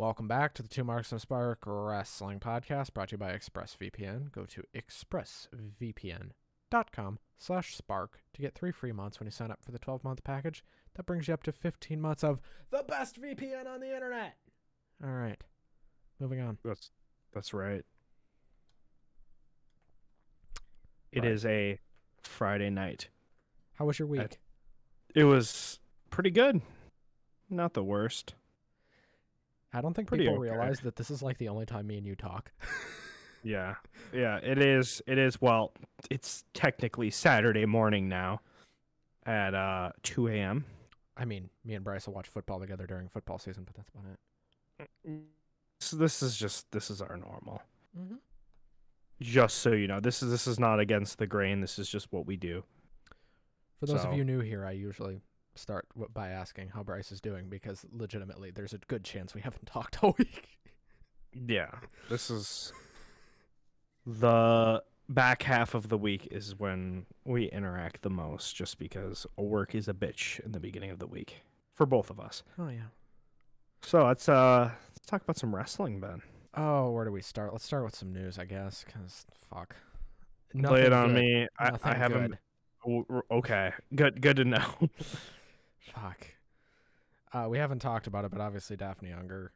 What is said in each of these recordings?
Welcome back to the Two Marks of Spark Wrestling Podcast brought to you by ExpressVPN. Go to expressvpn.com slash spark to get three free months when you sign up for the 12-month package. That brings you up to 15 months of the best VPN on the internet. All right. Moving on. That's that's right. It Right. is a Friday night. How was your week? It was pretty good. Not the worst. I don't think pretty people okay. realize that this is like the only time me and you talk. Yeah. Yeah, it is it is well, it's technically Saturday morning now at uh 2 a.m. I mean, me and Bryce will watch football together during football season, but that's about it. So this is just this is our normal. Mm-hmm. Just so you know, this is this is not against the grain. This is just what we do. For those So- of you new here, I usually start by asking how Bryce is doing because legitimately there's a good chance we haven't talked all week. Yeah, this is the back half of the week is when we interact the most, just because work is a bitch in the beginning of the week for both of us. Oh yeah. So let's uh let's talk about some wrestling, Ben. Oh, where do we start? Let's start with some news, I guess, because fuck. Play it on good. me. I, I haven't. good. Okay, good. Good to know. Fuck. Uh, we haven't talked about it, but obviously Daffney Unger,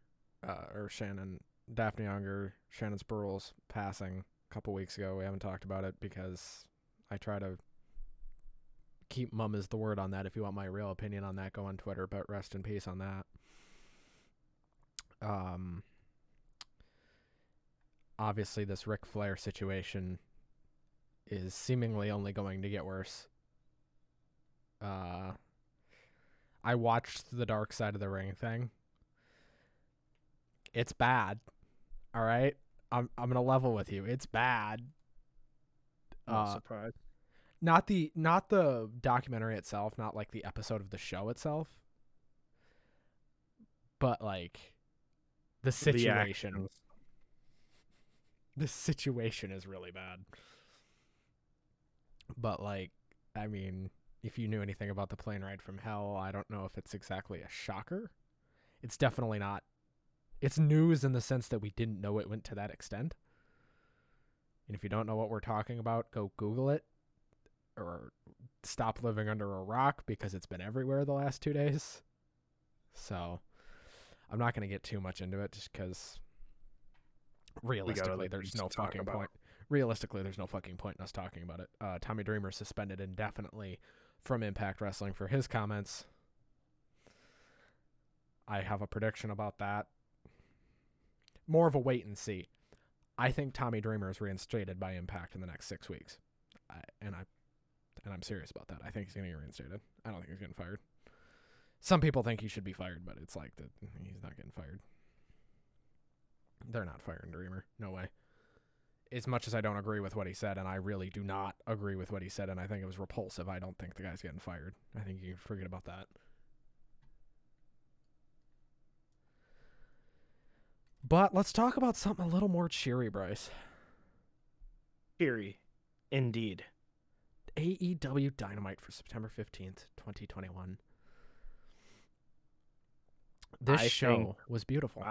uh, or Shannon, Daffney Unger, Shannon Spruill's passing a couple weeks ago. We haven't talked about it because I try to keep mum is the word on that. If you want my real opinion on that, go on Twitter. But rest in peace on that. Um. Obviously, this Ric Flair situation is seemingly only going to get worse. Uh, I watched the Dark Side of the Ring thing. It's bad. All right, I'm I'm gonna level with you. It's bad. Not Uh, surprised. not the not the documentary itself, not like the episode of the show itself, but like the The situation. actions. the situation is really bad. But like, I mean, if you knew anything about the plane ride from hell, I don't know if it's exactly a shocker. It's definitely not. It's news in the sense that we didn't know it went to that extent. And if you don't know what we're talking about, go Google it or stop living under a rock because it's been everywhere the last two days. So I'm not going to get too much into it just because realistically, there's no fucking point. Realistically, there's no fucking point in us talking about it. Uh, Tommy Dreamer suspended indefinitely from Impact Wrestling for his comments. I have a prediction about that. More of a wait and see. I think Tommy Dreamer is reinstated by Impact in the next six weeks, I, and I and I'm serious about that. I think he's gonna get reinstated. I don't think he's getting fired. Some people think he should be fired, but it's like that he's not getting fired. They're not firing Dreamer. No way. As much as I don't agree with what he said, and I really do not agree with what he said, and I think it was repulsive, I don't think the guy's getting fired. I think you can forget about that. But let's talk about something a little more cheery, Bryce. Cheery, indeed. AEW Dynamite for September 15th, 2021. This I show was beautiful.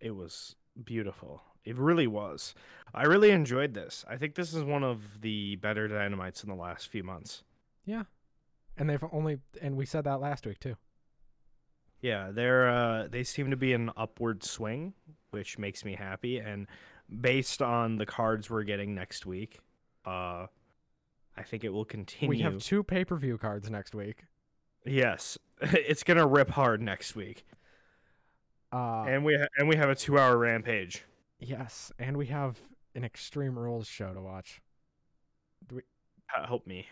It was beautiful. It really was. I really enjoyed this. I think this is one of the better dynamites in the last few months. yeah. And they've only and we said that last week too. Yeah, they're uh, they seem to be an upward swing, which makes me happy. And based on the cards we're getting next week, uh, I think it will continue. We have two pay-per-view cards next week. yes, it's gonna rip hard next week, Uh and we ha- and we have a two-hour rampage. yes, and we have an Extreme Rules show to watch. Uh, Help me,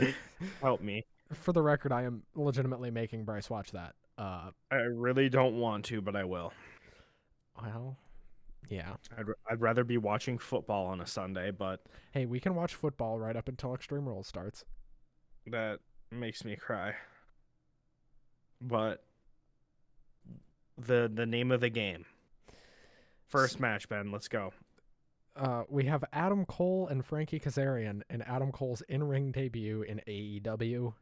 help me. For the record, I am legitimately making Bryce watch that. Uh I really don't want to, but I will. well, yeah. I'd, r- I'd rather be watching football on a Sunday, but Hey, we can watch football right up until Extreme Rules starts. that makes me cry. But the the name of the game. First match, Ben. Let's go. Uh, we have Adam Cole and Frankie Kazarian in Adam Cole's in-ring debut in AEW.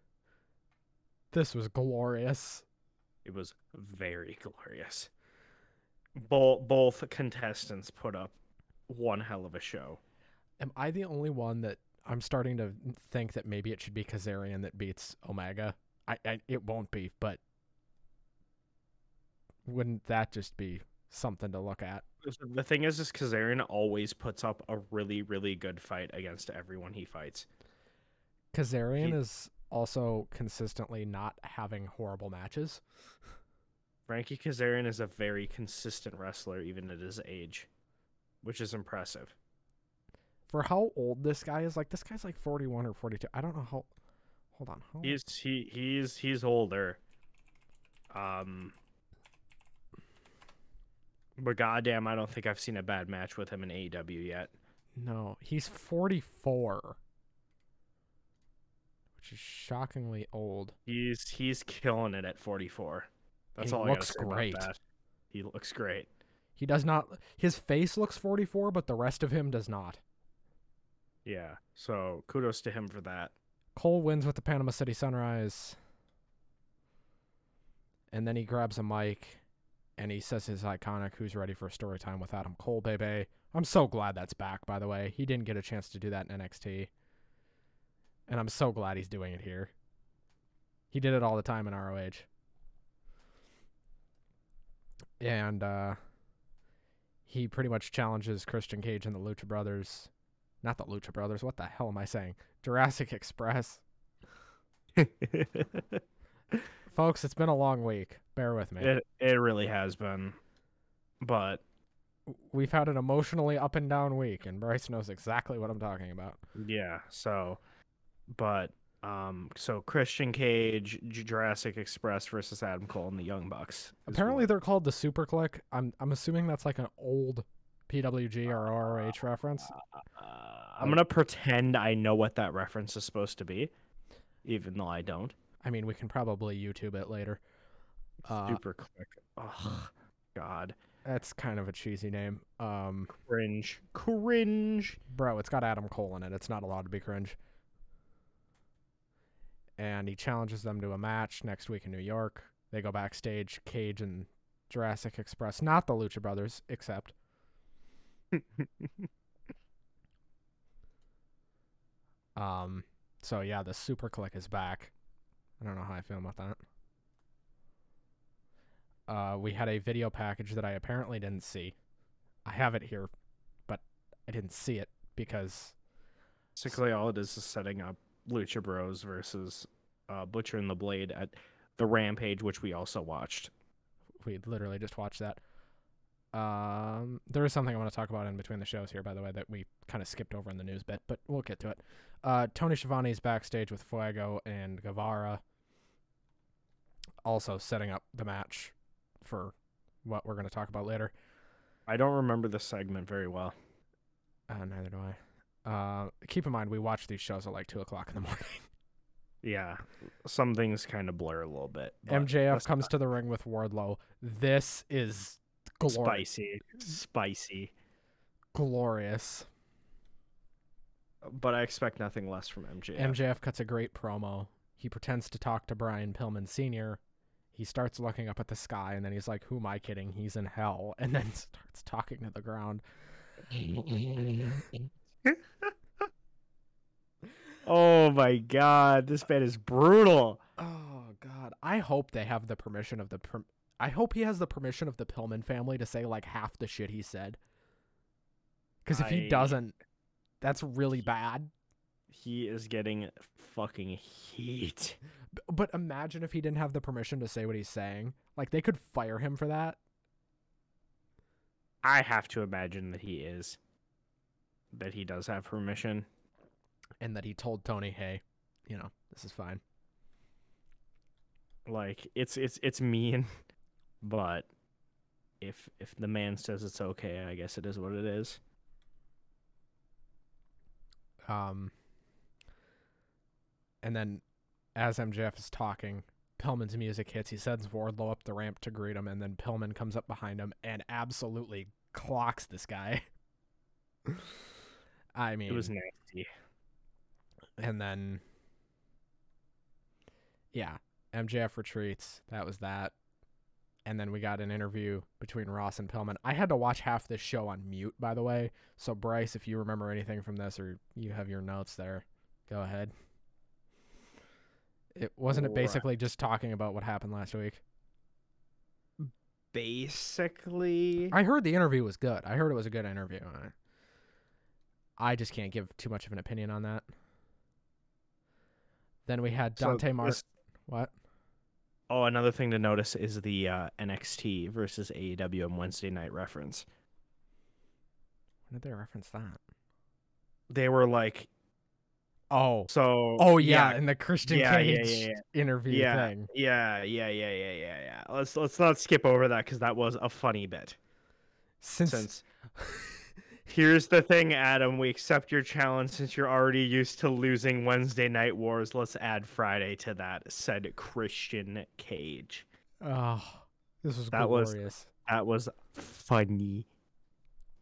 This was glorious. It was very glorious. both both contestants put up one hell of a show. Am I the only one that I'm starting to think that maybe it should be Kazarian that beats Omega? I, I it won't be, but wouldn't that just be something to look at? The thing is, is Kazarian always puts up a really, really good fight against everyone he fights. Kazarian He- is also consistently not having horrible matches. Frankie Kazarian is a very consistent wrestler, even at his age, which is impressive. For how old this guy is, like this guy's like 41 or 42. I don't know how. Hold on. How, He's he he's he's older. Um, but goddamn, I don't think I've seen a bad match with him in AEW yet. no, he's 44, which is shockingly old. He's he's killing it at 44. That's He all looks great. He looks great. He does not. His face looks 44, but the rest of him does not. Yeah. So kudos to him for that. Cole wins with the Panama City Sunrise. And then he grabs a mic and he says his iconic Who's Ready for Story Time with Adam Cole, baby. I'm so glad that's back, by the way. He didn't get a chance to do that in NXT. And I'm so glad he's doing it here. He did it all the time in ROH. And uh, he pretty much challenges Christian Cage and the Lucha Brothers. Not the Lucha Brothers. What the hell am I saying? Jurassic Express. Folks, it's been a long week. Bear with me. it it really has been. But We've had an emotionally up and down week, and Bryce knows exactly what I'm talking about. yeah, so but um so Christian Cage, Jurassic Express versus Adam Cole and the Young Bucks. Apparently, they're called the Super Kliq. I'm I'm assuming that's like an old PWG or ROH reference. uh, I'm going to pretend I know what that reference is supposed to be even though I don't. I mean, we can probably YouTube it later. Uh, Super quick. Oh god. That's kind of a cheesy name. Um, Cringe. Cringe. bro, it's got Adam Cole in it. It's not allowed to be cringe. And he challenges them to a match next week in New York. They go backstage. Cage and Jurassic Express, not the Lucha Brothers, except. Um. So yeah, the Super Kliq is back. I don't know how I feel about that. Uh, we had a video package that I apparently didn't see. I have it here, but I didn't see it because Basically, all it is is setting up Lucha Bros versus uh, Butcher and the Blade at the Rampage, which we also watched. we literally just watched that. Um, there is something I want to talk about in between the shows here, by the way, that we kind of skipped over in the news bit, but we'll get to it. Uh, Tony Schiavone is backstage with Fuego and Guevara, also setting up the match for what we're going to talk about later. I don't remember the segment very well. Uh, neither do I. Uh, keep in mind, we watch these shows at like two o'clock in the morning. Yeah, some things kind of blur a little bit. MJF comes to the ring with Wardlow. This is glorious. spicy, spicy. Glorious. But I expect nothing less from MJF. MJF cuts a great promo. He pretends to talk to Brian Pillman Sr. He starts looking up at the sky and then he's like, Who am I kidding? He's in hell. And then starts talking to the ground. oh my god, this man is brutal. Oh, God. I hope they have the permission of the. Per- I hope he has the permission of the Pillman family to say like half the shit he said. Because if he doesn't, that's really bad. He is getting fucking heat. But imagine if he didn't have the permission to say what he's saying. Like they could fire him for that. I have to imagine that he is. That he does have permission. And that he told Tony, hey, you know, this is fine. Like it's it's it's mean, but if if the man says it's okay, I guess it is what it is. Um, and then as MJF is talking, Pillman's music hits. He sends Wardlow up the ramp to greet him, and then Pillman comes up behind him and absolutely clocks this guy. I mean, It was nasty. and then yeah, MJF retreats. That was that. and then we got an interview between Ross and Pillman. I had to watch half this show on mute, by the way. So Bryce, if you remember anything from this or you have your notes there, go ahead. It wasn't it Right. basically just talking about what happened last week. Basically, I heard the interview was good. I heard it was a good interview. I, just can't give too much of an opinion on that. Then we had So Dante Martin. What? Oh, another thing to notice is the uh, NXT versus AEW on Wednesday night reference. When did they reference that? They were like, Oh. so. Oh yeah, in the Christian Yeah, yeah, Cage yeah, interview Yeah, thing. yeah, yeah, yeah, yeah, yeah, yeah. Let's let's not skip over that because that was a funny bit. Since, Since here's the thing, Adam, we accept your challenge since you're already used to losing Wednesday night wars. Let's add Friday to that. Said Christian Cage. oh, this was That was- That was funny.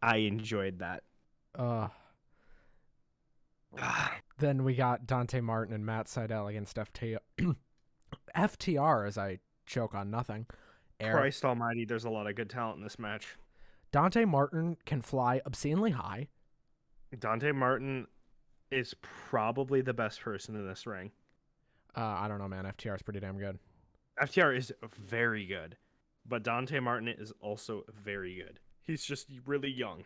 I enjoyed that. Uh, then we got Dante Martin and Matt Sydal against FTR. FTR, as I choke on nothing. Air. Christ Almighty, there's a lot of good talent in this match. Dante Martin can fly obscenely high. Dante Martin is probably the best person in this ring. Uh, I don't know, man. FTR is pretty damn good. FTR is very good, but Dante Martin is also very good. He's just really young.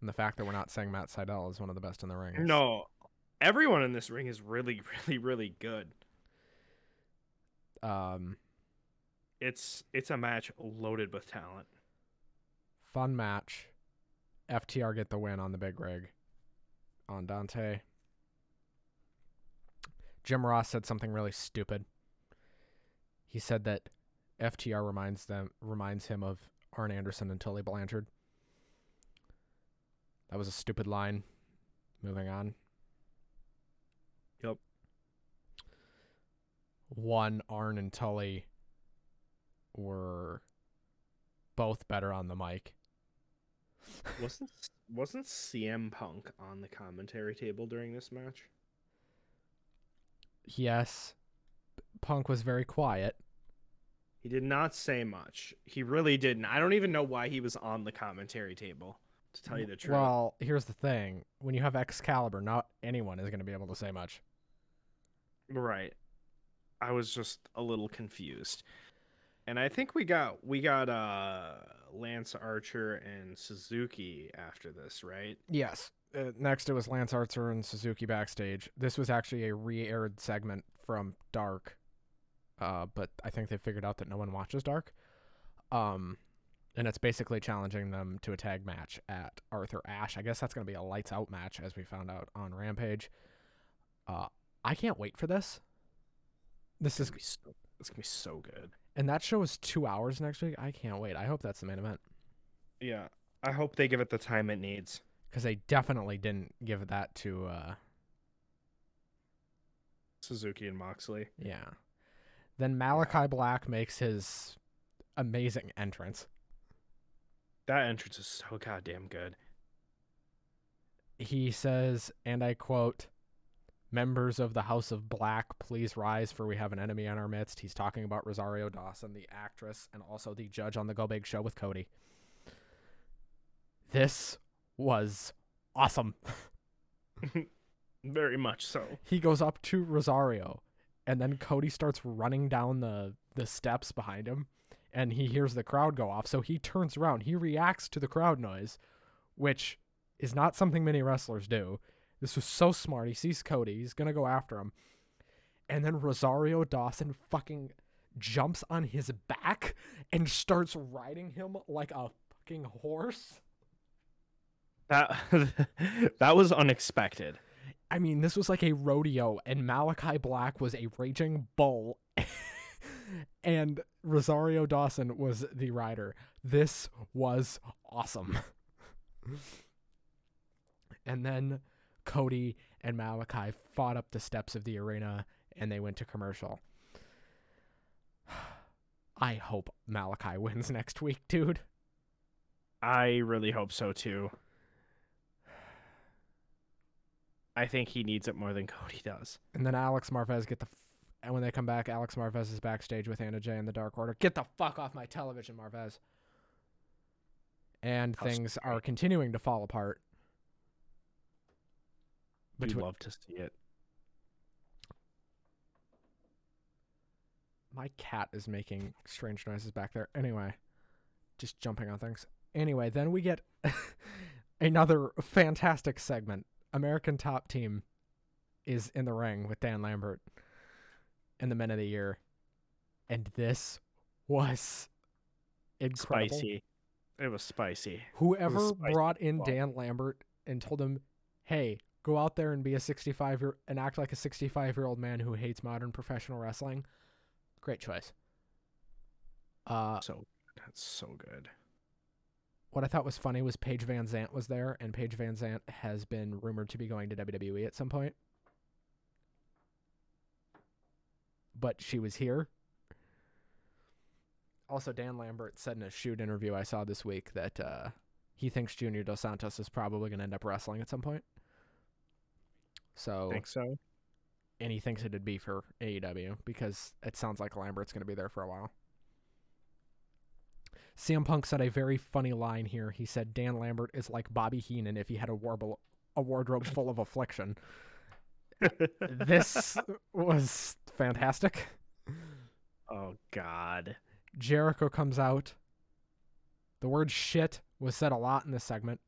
And the fact that we're not saying Matt Sydal is one of the best in the ring. is- No, everyone in this ring is really, really, really good. Um, It's it's a match loaded with talent. fun match. FTR get the win on the big rig on Dante. Jim Ross said something really stupid. He said that FTR reminds them reminds him of Arn Anderson and Tully Blanchard. That was a stupid line. Moving on. Yep. One Arn and Tully were both better on the mic. Wasn't wasn't CM Punk on the commentary table during this match? Yes. Punk was very quiet. He did not say much. He really didn't. I don't even know why he was on the commentary table. To tell you the truth. Well, here's the thing. When you have Excalibur, not anyone is going to be able to say much. Right. I was just a little confused. And I think we got we got uh Lance Archer and Suzuki after this, right? Yes. Uh, next, it was Lance Archer and Suzuki backstage. This was actually a re-aired segment from Dark, uh, but I think they figured out that no one watches Dark. Um, and it's basically challenging them to a tag match at Arthur Ashe. I guess that's going to be a lights out match, as we found out on Rampage. Uh, I can't wait for this. This It's is gonna be so, it's gonna be so good. and that show is two hours next week. I can't wait. I hope that's the main event Yeah. I hope they give it the time it needs. because they definitely didn't give that to. uh Suzuki and Moxley. Yeah. Then Malachi Black makes his amazing entrance. That entrance is so goddamn good. He says, and I quote, Members of the House of Black, please rise, for we have an enemy in our midst. He's talking about Rosario Dawson, the actress, and also the judge on the Go Big show with Cody. This was awesome. Very much so. He goes up to Rosario, and then Cody starts running down the, the steps behind him, and he hears the crowd go off. So he turns around. He reacts to the crowd noise, which is not something many wrestlers do. This was so smart. He sees Cody. He's going to go after him. And then Rosario Dawson fucking jumps on his back and starts riding him like a fucking horse. That that was unexpected. I mean, this was like a rodeo, and Malachi Black was a raging bull, and Rosario Dawson was the rider. This was awesome. and then Cody and Malachi fought up the steps of the arena, and they went to commercial. I hope Malachi wins next week, dude. I really hope so too. I think he needs it more than Cody does. And then Alex Marvez get the f- And when they come back, Alex Marvez is backstage with Anna Jay and the Dark Order. Get the fuck off my television, Marvez. And things are continuing to fall apart. We'd love to see it. My cat is making strange noises back there. Anyway, just jumping on things. Anyway, then we get another fantastic segment. American Top Team is in the ring with Dan Lambert and the Men of the Year. And this was incredible. Spicy. It was spicy. Whoever spicy brought in wow. Dan Lambert and told him, "Hey, go out there and be a 65 year and act like a 65 year old man who hates modern professional wrestling." Great choice. Uh, So that's so good. what I thought was funny was Paige VanZant was there, and Paige VanZant has been rumored to be going to WWE at some point. But she was here. Also, Dan Lambert said in a shoot interview I saw this week that uh, he thinks Junior Dos Santos is probably going to end up wrestling at some point. So, Think so? and he thinks it'd be for AEW because it sounds like Lambert's going to be there for a while. CM Punk said a very funny line here. He said Dan Lambert is like Bobby Heenan if he had a warble a wardrobe full of affliction. This was fantastic. oh God. Jericho comes out. The word shit was said a lot in this segment.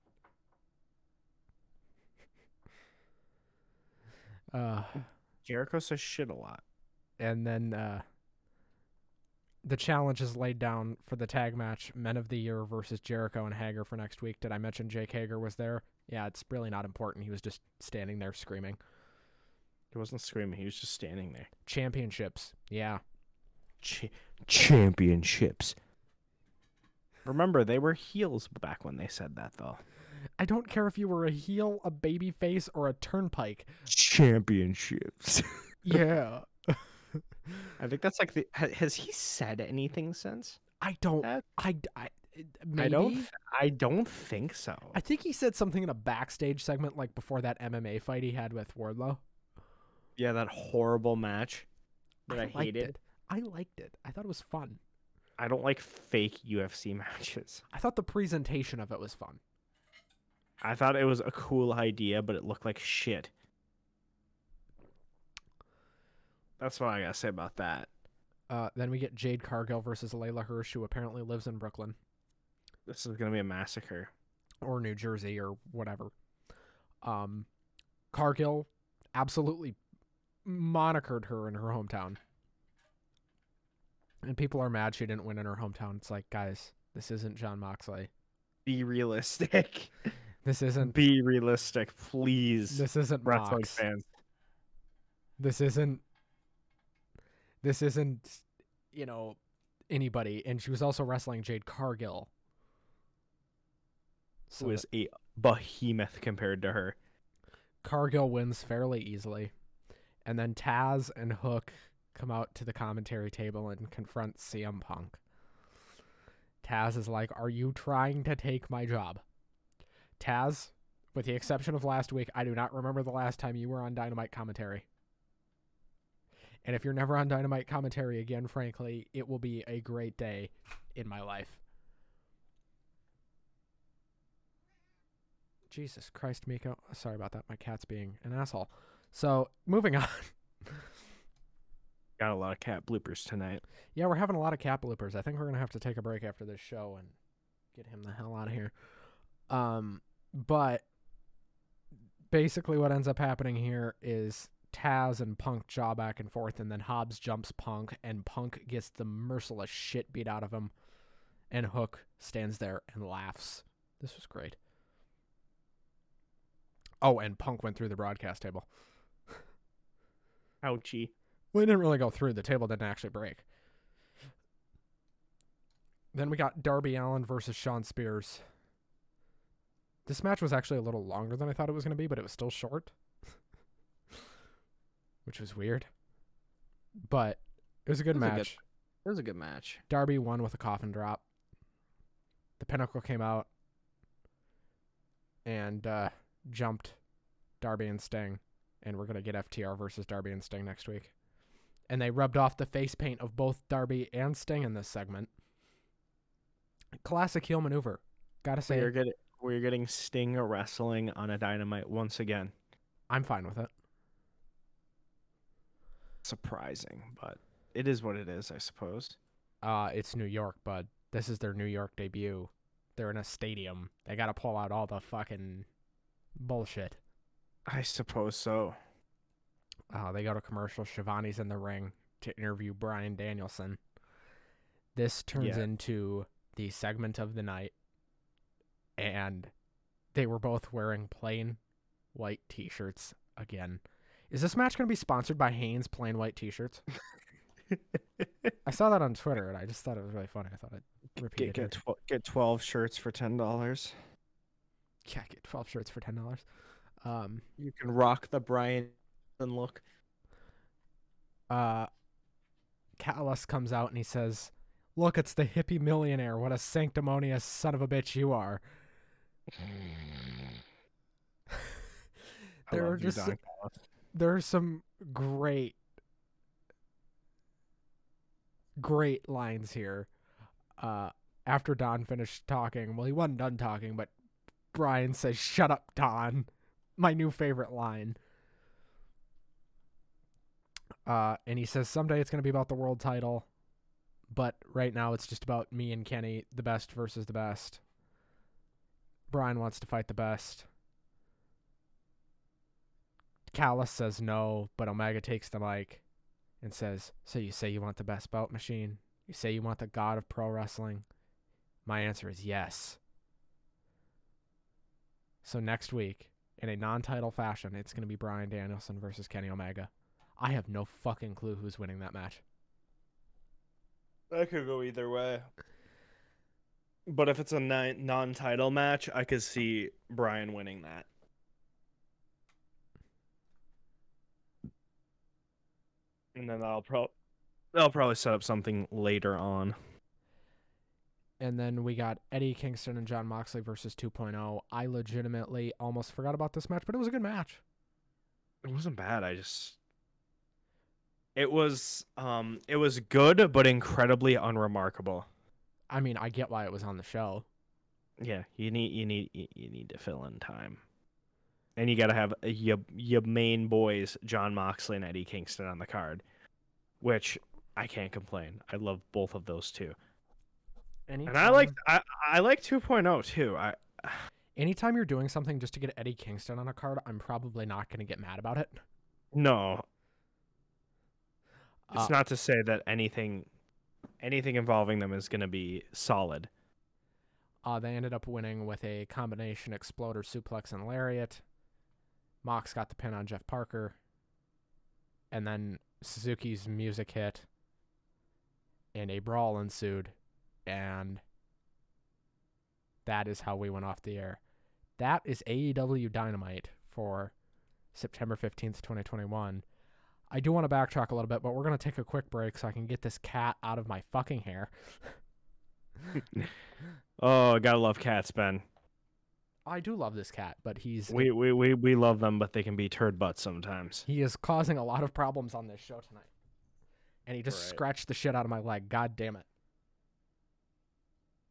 Uh Jericho says shit a lot. and then uh, the challenge is laid down for the tag match men of the year versus jericho and hager for next week did i mention jake hager was there yeah it's really not important he was just standing there screaming He wasn't screaming. He was just standing there. championships yeah Ch- championships. Remember, they were heels back when they said that, though. I don't care if you were a heel a baby face or a turnpike Championships. yeah I think that's like the. Has he said anything since? i don't That- i i maybe? I don't. I don't think so. I think he said something in a backstage segment like before that mma fight he had with wardlow yeah, that horrible match that I, liked hated. it i liked it i thought it was fun I don't like fake UFC matches. I thought the presentation of it was fun. I thought it was a cool idea, but it looked like shit. That's what I gotta say about that. Uh, then we get Jade Cargill versus Leyla Hirsch, who apparently lives in Brooklyn This is gonna be a massacre. or New Jersey or whatever. Um, Cargill absolutely monikered her in her hometown. And people are mad she didn't win in her hometown. It's like, guys, this isn't Jon Moxley. Be realistic. This isn't. Be realistic, please. This isn't wrestling Mox. fans. This isn't. This isn't, you know, anybody. And she was also wrestling Jade Cargill. So Who is a behemoth compared to her. Cargill wins fairly easily. And then Taz and Hook come out to the commentary table and confront CM Punk. Taz is like, Are you trying to take my job? Taz, with the exception of last week, I do not remember the last time you were on Dynamite commentary. And if you're never on Dynamite commentary again, frankly, it will be a great day in my life. Jesus Christ, Miko. Sorry about that. My cat's being an asshole. So, moving on. Got a lot of cat bloopers tonight. yeah, we're having a lot of cat bloopers. I think we're going to have to take a break after this show and get him the hell out of here. Um, but basically, what ends up happening here is Taz and Punk jaw back and forth, and then Hobbs jumps Punk, and Punk gets the merciless shit beat out of him. And Hook stands there and laughs. This was great. Oh, and Punk went through the broadcast table. Ouchie. Well, it didn't really go through. The table didn't actually break. Then we got Darby Allin versus Shawn Spears. This match was actually a little longer than I thought it was going to be, but it was still short, which was weird. But it was a good It was a good- match. It was a good match. Darby won with a coffin drop. The Pinnacle came out and uh, jumped Darby and Sting, and we're gonna get FTR versus Darby and Sting next week. and they rubbed off the face paint of both Darby and Sting in this segment. Classic heel maneuver. Gotta say, We're getting we're getting Sting wrestling on a dynamite once again. I'm fine with it. Surprising, but it is what it is, I suppose. Uh, it's New York, bud. This is their New York debut. They're in a stadium. They gotta pull out all the fucking bullshit. I suppose so. Uh, they go to commercial. Schiavone's in the ring to interview Bryan Danielson. This turns Yeah. into the segment of the night, and they were both wearing plain white T-shirts again. Is this match going to be sponsored by Hanes plain white T-shirts? I saw that on Twitter, and I just thought it was really funny. I thought I'd repeat Get it. get, tw- get twelve shirts for ten dollars. Yeah, get twelve shirts for ten dollars. Um, You can rock the Bryan look. uh Callis comes out and he says, "Look, it's the hippie millionaire. What a sanctimonious son of a bitch you are." There are just Don there are some great great lines here. Uh after Don finished talking, well he wasn't done talking, but Bryan says, "Shut up, Don." My new favorite line. Uh and he says someday it's going to be about the world title, but right now it's just about me and Kenny, the best versus the best. Bryan wants to fight the best. Callis says no, but Omega takes the mic and says, So you say you want the best bout machine? You say you want the god of pro wrestling? My answer is yes. So next week, in a non title fashion, it's going to be Bryan Danielson versus Kenny Omega. I have no fucking clue who's winning that match. That could go either way. But if it's a non-title match, I could see Bryan winning that. And then I'll pro they'll probably set up something later on. And then we got Eddie Kingston and Jon Moxley versus 2.0. I legitimately almost forgot about this match, but it was a good match. It wasn't bad. I just it was um it was good but incredibly unremarkable. I mean, I get why it was on the show. Yeah, you need you need you need to fill in time. And you got to have uh, your your main boys Jon Moxley and Eddie Kingston on the card, which I can't complain. I love both of those two. And I like I I like 2.0 too. I anytime you're doing something just to get Eddie Kingston on a card, I'm probably not going to get mad about it. no, it's Uh, not to say that anything anything involving them is going to be solid. Uh, they ended up winning with a combination exploder suplex and lariat. Mox got the pin on Jeff Parker. And then Suzuki's music hit. And a brawl ensued. And that is how we went off the air. That is AEW Dynamite for September 15th, 2021. I do want to backtrack a little bit, but we're going to take a quick break so I can get this cat out of my fucking hair. Oh, gotta love cats, Ben. I do love this cat, but he's We we we we love them, but they can be turd butts sometimes. He is causing a lot of problems on this show tonight. And he just Right. scratched the shit out of my leg. God damn it.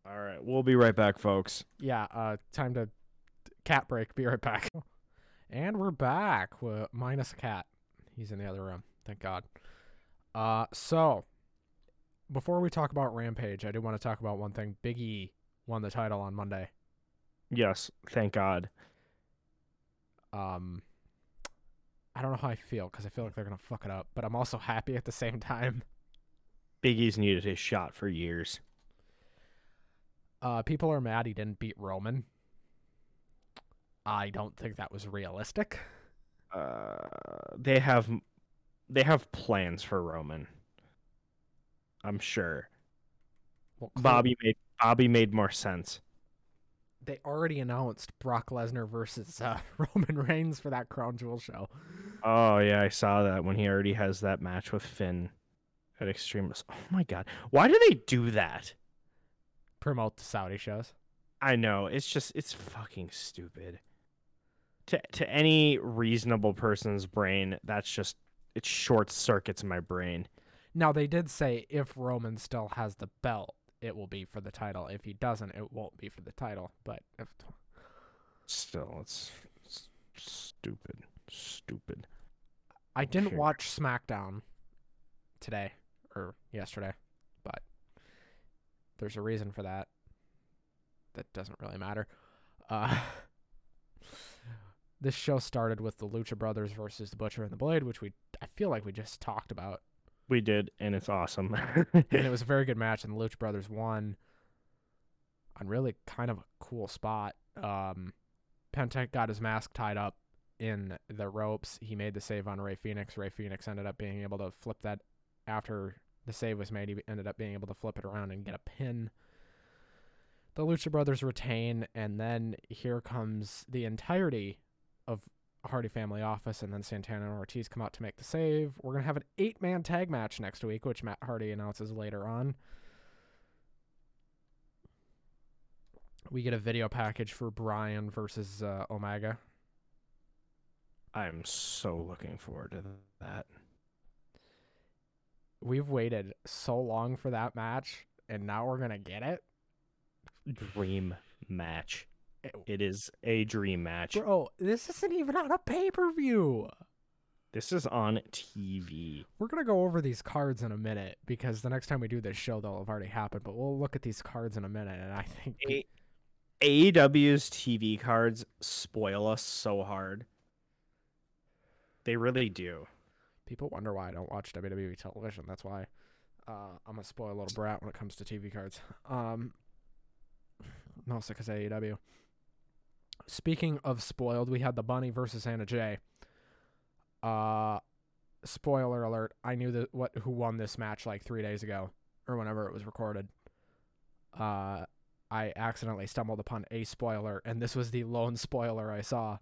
All right, we'll be right back, folks. Yeah, uh time to cat break. Be right back. And we're back with minus a cat. He's in the other room. Thank God. Uh so before we talk about Rampage, I do want to talk about one thing. Big E won the title on Monday. Yes, thank God. Um I don't know how I feel because I feel like they're gonna fuck it up, but I'm also happy at the same time. Big E's needed his shot for years. Uh, people are mad he didn't beat Roman. I don't think that was realistic. Uh, they have they have plans for Roman. I'm sure. Well, Bobby made Bobby made more sense. they already announced Brock Lesnar versus uh, Roman Reigns for that Crown Jewel show. Oh yeah, I saw that when he already has that match with Finn at Extreme. Oh my God, why do they do that? Promote the Saudi shows. I know it's just it's fucking stupid. To to any reasonable person's brain, that's just it short circuits my brain. Now they did say if Roman still has the belt, it will be for the title. If he doesn't, it won't be for the title. But if Still, it's, it's stupid, stupid. I didn't watch SmackDown today or yesterday, but there's a reason for that. That doesn't really matter. Uh, this show started with the Lucha Brothers versus the Butcher and the Blade, which we I feel like we just talked about, We did, and it's awesome. and it was a very good match. And the Lucha Brothers won on really kind of a cool spot. Um, Pentek got his mask tied up in the ropes. He made the save on Rey Fenix. Rey Fenix ended up being able to flip that after the save was made. He ended up being able to flip it around and get a pin. The Lucha Brothers retain, and then here comes the entirety of Hardy Family Office, and then Santana and Ortiz come out to make the save. We're gonna have an eight-man tag match next week, which Matt Hardy announces later on. We get a video package for Bryan versus uh, Omega. I'm so looking forward to that. We've waited so long for that match, and now we're gonna get it. Dream match. It- It is a dream match. Bro, this isn't even on a pay-per-view. This is on TV. We're gonna go over these cards in a minute because the next time we do this show, they'll have already happened. But we'll look at these cards in a minute, and I think A- AEW's TV cards spoil us so hard. They really do. people wonder why I don't watch WWE television. That's why uh, I'm a spoiled little brat when it comes to TV cards. Um, mostly because AEW. Speaking of spoiled, we had the Bunny versus Anna Jay. Uh, spoiler alert! I knew that what who won this match like three days ago or whenever it was recorded. Uh, I accidentally stumbled upon a spoiler, and this was the lone spoiler I saw.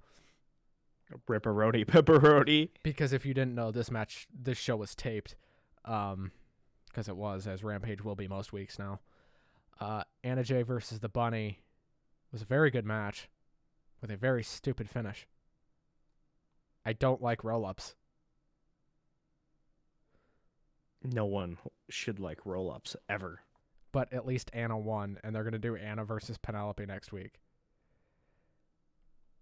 Ripperoni, pepperoni. because if you didn't know this match this show was taped um because it was as rampage will be most weeks now uh anna jay versus the bunny was a very good match with a very stupid finish. I don't like roll-ups. No one should like roll ups ever. but at least anna won and they're going to do anna versus penelope next week.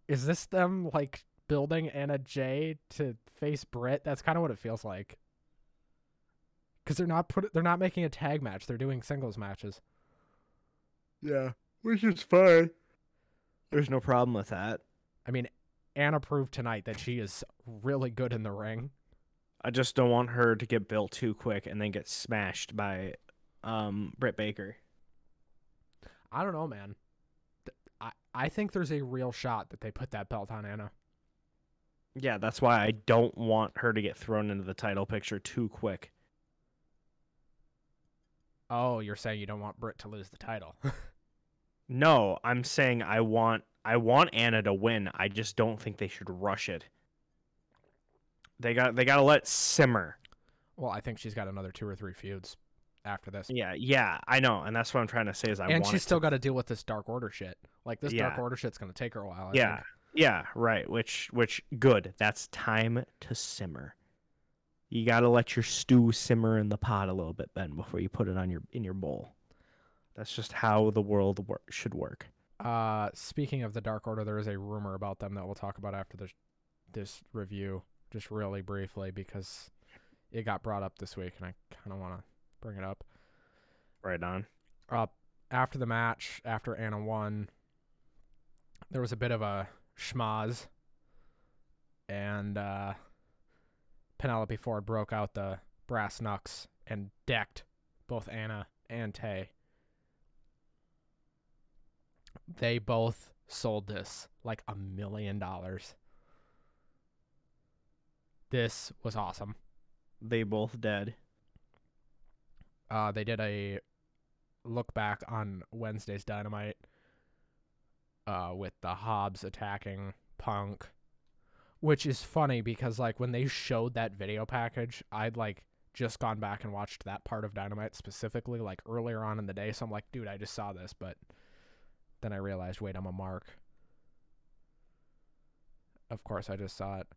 Is this them like building anna Jay to face britt? That's kind of what it feels like. Because they're not put they're not making a tag match they're doing singles matches. Yeah, which is fine. There's no problem with that. I mean, Anna proved tonight that she is really good in the ring. I just don't want her to get built too quick and then get smashed by um Britt Baker. I don't know, man. I, I think there's a real shot that they put that belt on Anna. Yeah, that's why I don't want her to get thrown into the title picture too quick. Oh, you're saying you don't want Britt to lose the title. No, I'm saying I want I want Anna to win. I just don't think they should rush it. They got they got to let simmer. well, I think she's got another two or three feuds after this. Yeah, yeah, I know, and that's what I'm trying to say is I and she's still to, got to deal with this Dark Order shit. Like, this Dark Order shit's going to take her a while. I Yeah. think. Yeah, right, which which good. That's time to simmer. You got to let your stew simmer in the pot a little bit Ben before you put it on your in your bowl. That's just how the world wor- should work. Uh, speaking of the Dark Order, there is a rumor about them that we'll talk about after this this review, just really briefly because it got brought up this week, and I kind of want to bring it up. Right on. Uh, after the match, after Anna won, there was a bit of a schmaz, and uh, Penelope Ford broke out the brass knucks and decked both Anna and Tay. They both sold this like a million dollars. This was awesome. They both dead. Uh, they did a look back on Wednesday's Dynamite uh, with the Hobbs attacking Punk, which is funny because like when they showed that video package, I'd like just gone back and watched that part of Dynamite specifically like earlier on in the day. So I'm like, dude, I just saw this, but then I realized, wait, I'm a mark. Of course, I just saw it.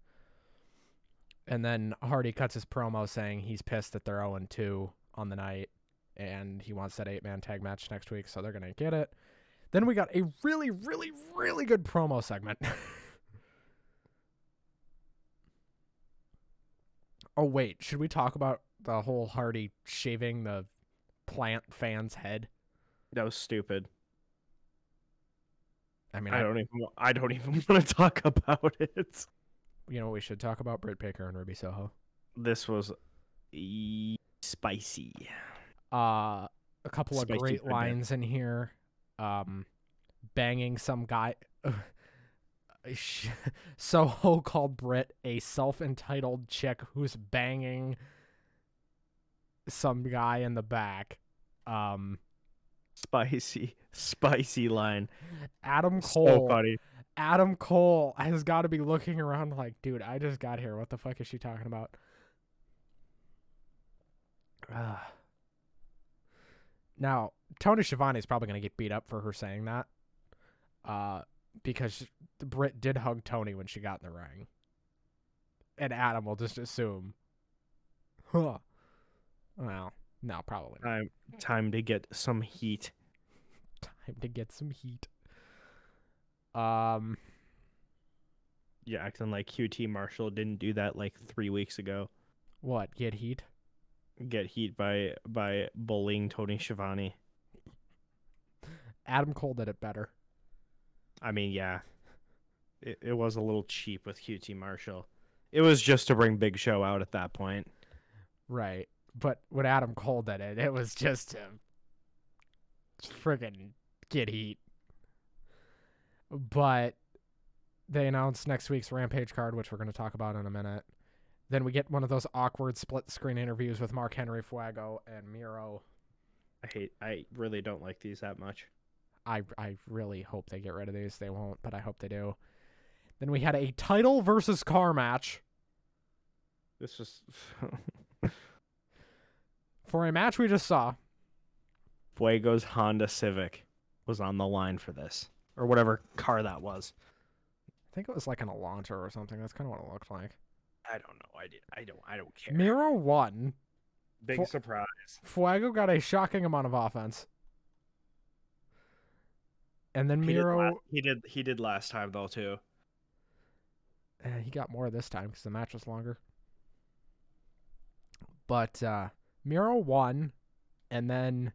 And then Hardy cuts his promo saying he's pissed that they're 0 2 on the night and he wants that eight man tag match next week, so they're going to get it. Then we got a really, really, really good promo segment. oh, wait. Should we talk about the whole Hardy shaving the plant fan's head? That was stupid. I mean, I I, don't even. I don't even want to talk about it. you know what we should talk about? Britt Baker and Ruby Soho. This was e- spicy. uh a couple of Spicy great lines in here um banging some guy soho called brit a self-entitled chick who's banging some guy in the back um Spicy, spicy line. adam So cole funny. adam cole has got to be looking around like dude i just got here what the fuck is she talking about Ah. Now, Tony Schiavone is probably going to get beat up for her saying that, uh, because Britt did hug Tony when she got in the ring, and Adam will just assume, huh? Well, no, probably not. Time, time to get some heat. Time to get some heat. Um, Yeah, acting like QT Marshall didn't do that like three weeks ago. what? Get heat? Get heat by by bullying Tony Schiavone. Adam Cole did it better. I mean, yeah, it, it was a little cheap with QT Marshall. It was just to bring Big Show out at that point. Right. But when Adam Cole did it, it was just um, to friggin' get heat. But they announced next week's Rampage card, which we're going to talk about in a minute. Then we get one of those awkward split screen interviews with Mark Henry Fuego and Miro. I hate. I really don't like these that much. I I really hope they get rid of these. They won't, but I hope they do. Then we had a title versus car match. This was For a match we just saw, Fuego's Honda Civic was on the line for this, or whatever car that was. I think it was like an Elantra or something. That's kind of what it looked like. I don't know. I did. I don't. I don't care. Miro won. Big Fu- surprise. Fuego got a shocking amount of offense. And then He did, la- Miro, he did. He did last time though too. eh, he got more this time because the match was longer. But uh, Miro won, and then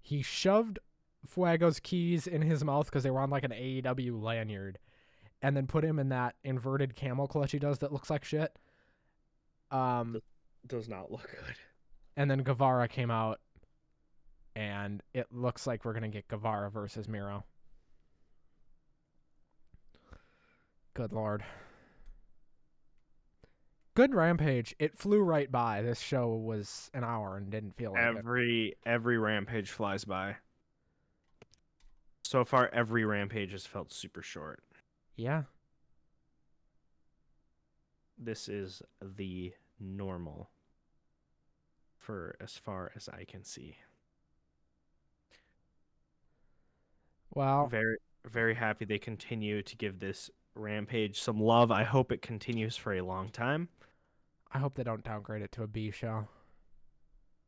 he shoved Fuego's keys in his mouth because they were on like an AEW lanyard, and then put him in that inverted camel clutch he does that looks like shit. Um, Does not look good. and then Guevara came out, and it looks like we're gonna get Guevara versus Miro. Good lord. Good rampage. It flew right by. This show was an hour and didn't feel like it. Every every rampage flies by. So far, every rampage has felt super short. Yeah. This is the normal. For as far as I can see, Well, very very happy they continue to give this rampage some love. I hope it continues for a long time. I hope they don't downgrade it to a B show.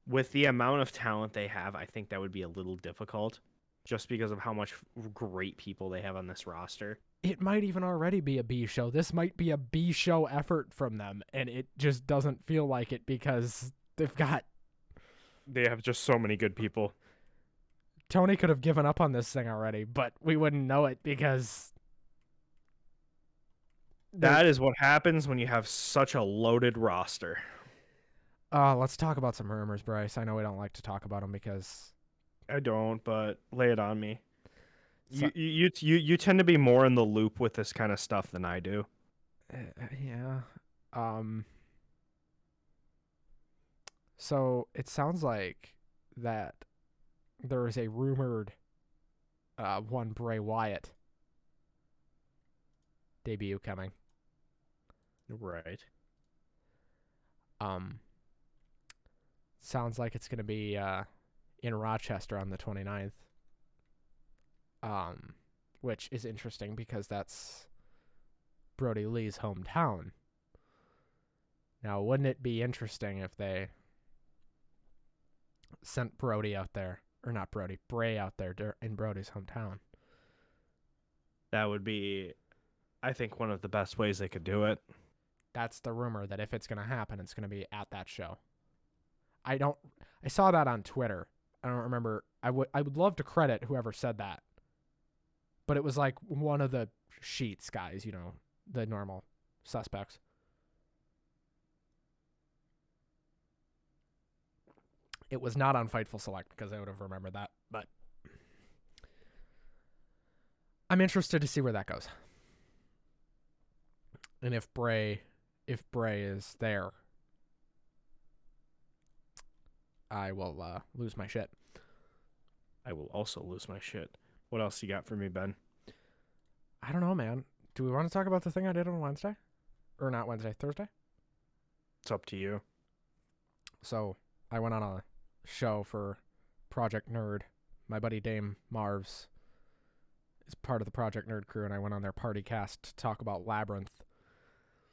with the amount of talent they have, I think that would be a little difficult just because of how much great people they have on this roster. It might even already be a B show. This might be a B show effort from them, and it just doesn't feel like it because they've got They have just so many good people. Tony could have given up on this thing already, but we wouldn't know it because That is what happens when you have such a loaded roster. Uh, let's talk about some rumors, Bryce. I know we don't like to talk about them because I don't, but lay it on me. So- You, you you you tend to be more in the loop with this kind of stuff than I do. uh, yeah. Um. So it sounds like that there is a rumored uh, one Bray Wyatt debut coming. Right. Um. Sounds like it's going to be uh, in Rochester on the 29th. Um, which is interesting because that's Brodie Lee's hometown. Now, wouldn't it be interesting if they sent Brodie out there, or not Brodie, Bray out there in Brodie's hometown? That would be, I think, one of the best ways they could do it. That's the rumor that if it's going to happen, it's going to be at that show. I don't. I saw that on Twitter. I don't remember. I would. I would love to credit whoever said that, but it was like one of the sheets guys. You know, the normal suspects. It was not on Fightful Select because I would have remembered that, but I'm interested to see where that goes. And if Bray if Bray is there, I will uh, lose my shit. I will also lose my shit. What else you got for me, Ben? I don't know, man. Do we want to talk about the thing I did on Wednesday? Or not Wednesday, Thursday? It's up to you. So I went on a show for Project Nerd. My buddy Dame Marvs is part of the Project Nerd crew, and I went on their party cast to talk about Labyrinth.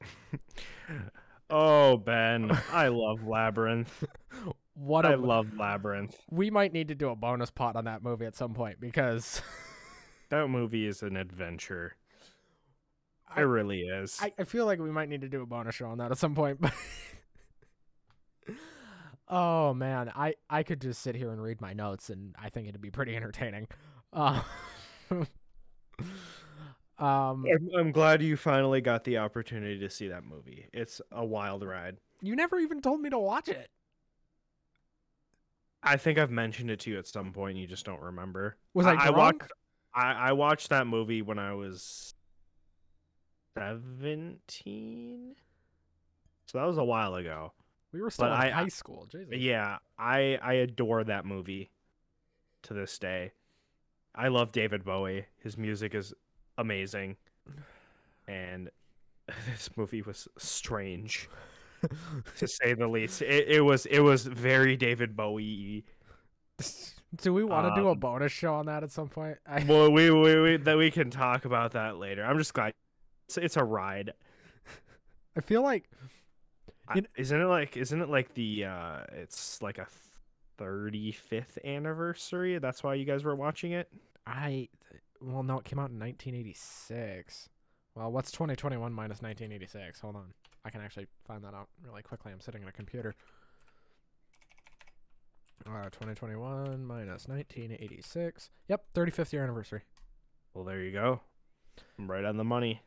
oh, Ben, I love Labyrinth. What a I love Labyrinth. we might need to do a bonus pot on that movie at some point because That movie is an adventure. I- it really is. I, I feel like we might need to do a bonus show on that at some point. Oh man, I I could just sit here and read my notes, and I think it'd be pretty entertaining. Uh, um, I'm, I'm glad you finally got the opportunity to see that movie. It's a wild ride. you never even told me to watch it. I think I've mentioned it to you at some point. And you just don't remember. Was I, I drunk? watched. I, I watched that movie when I was seventeen. So that was a while ago. we were still in I- high school. Jesus. Yeah, I I adore that movie to this day. I love David Bowie. His music is amazing. And this movie was strange to say the least. It, it was it was very David Bowie. do we want to do a Um, bonus show on that at some point? I, Well, we, we we that we can talk about that later. I'm just glad it's, it's a ride. I feel like I- isn't it like isn't it like the uh it's like a 35th anniversary? That's why you guys were watching it? I well no, it came out in 1986. Well, what's 2021 minus 1986? Hold on. I can actually find that out really quickly. I'm sitting at a computer. Uh, 2021 minus 1986. Yep, 35th year anniversary. Well, there you go. I'm right on the money.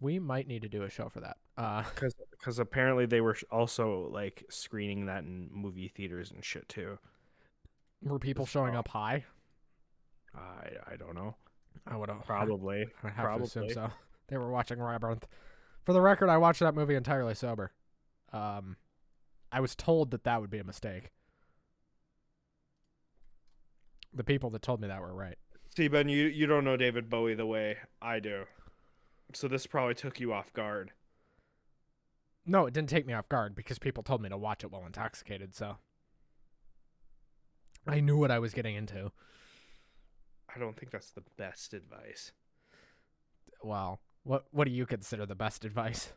We might need to do a show for that. Uh, Because because apparently they were also like screening that in movie theaters and shit too. were people showing up high? I I don't know. I would Probably. I would have to assume probably. so. They were watching Labyrinth. For the record, I watched that movie entirely sober. Um, I was told that that would be a mistake. The people that told me that were right. See, Ben, you you don't know David Bowie the way I do, so this probably took you off guard. No, it didn't take me off guard because people told me to watch it while intoxicated, so I knew what I was getting into. I don't think that's the best advice. Well, what what do you consider the best advice?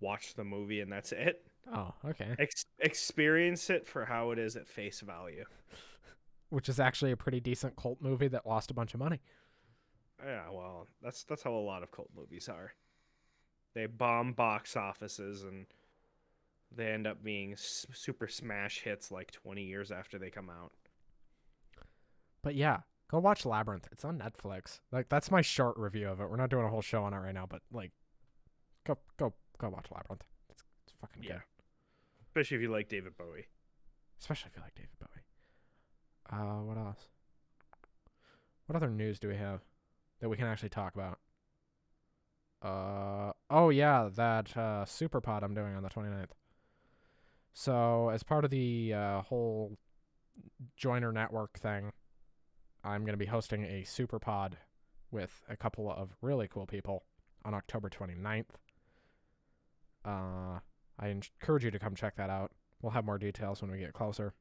Watch the movie and that's it. Oh, okay. Ex- experience it for how it is at face value. Which is actually a pretty decent cult movie that lost a bunch of money. Yeah, well, that's that's how a lot of cult movies are. They bomb box offices and they end up being s- super smash hits like 20 years after they come out. But yeah, go watch Labyrinth. It's on Netflix. Like that's my short review of it. We're not doing a whole show on it right now, but like go go go watch Labyrinth. It's, it's fucking Yeah. good. Especially if you like David Bowie. Especially if you like David Bowie. Uh what else? What other news do we have that we can actually talk about? Uh oh yeah, that uh super pod I'm doing on the 29th. So, as part of the uh, whole joiner network thing, I'm going to be hosting a super pod with a couple of really cool people on October 29th. Uh, I encourage you to come check that out. We'll have more details when we get closer.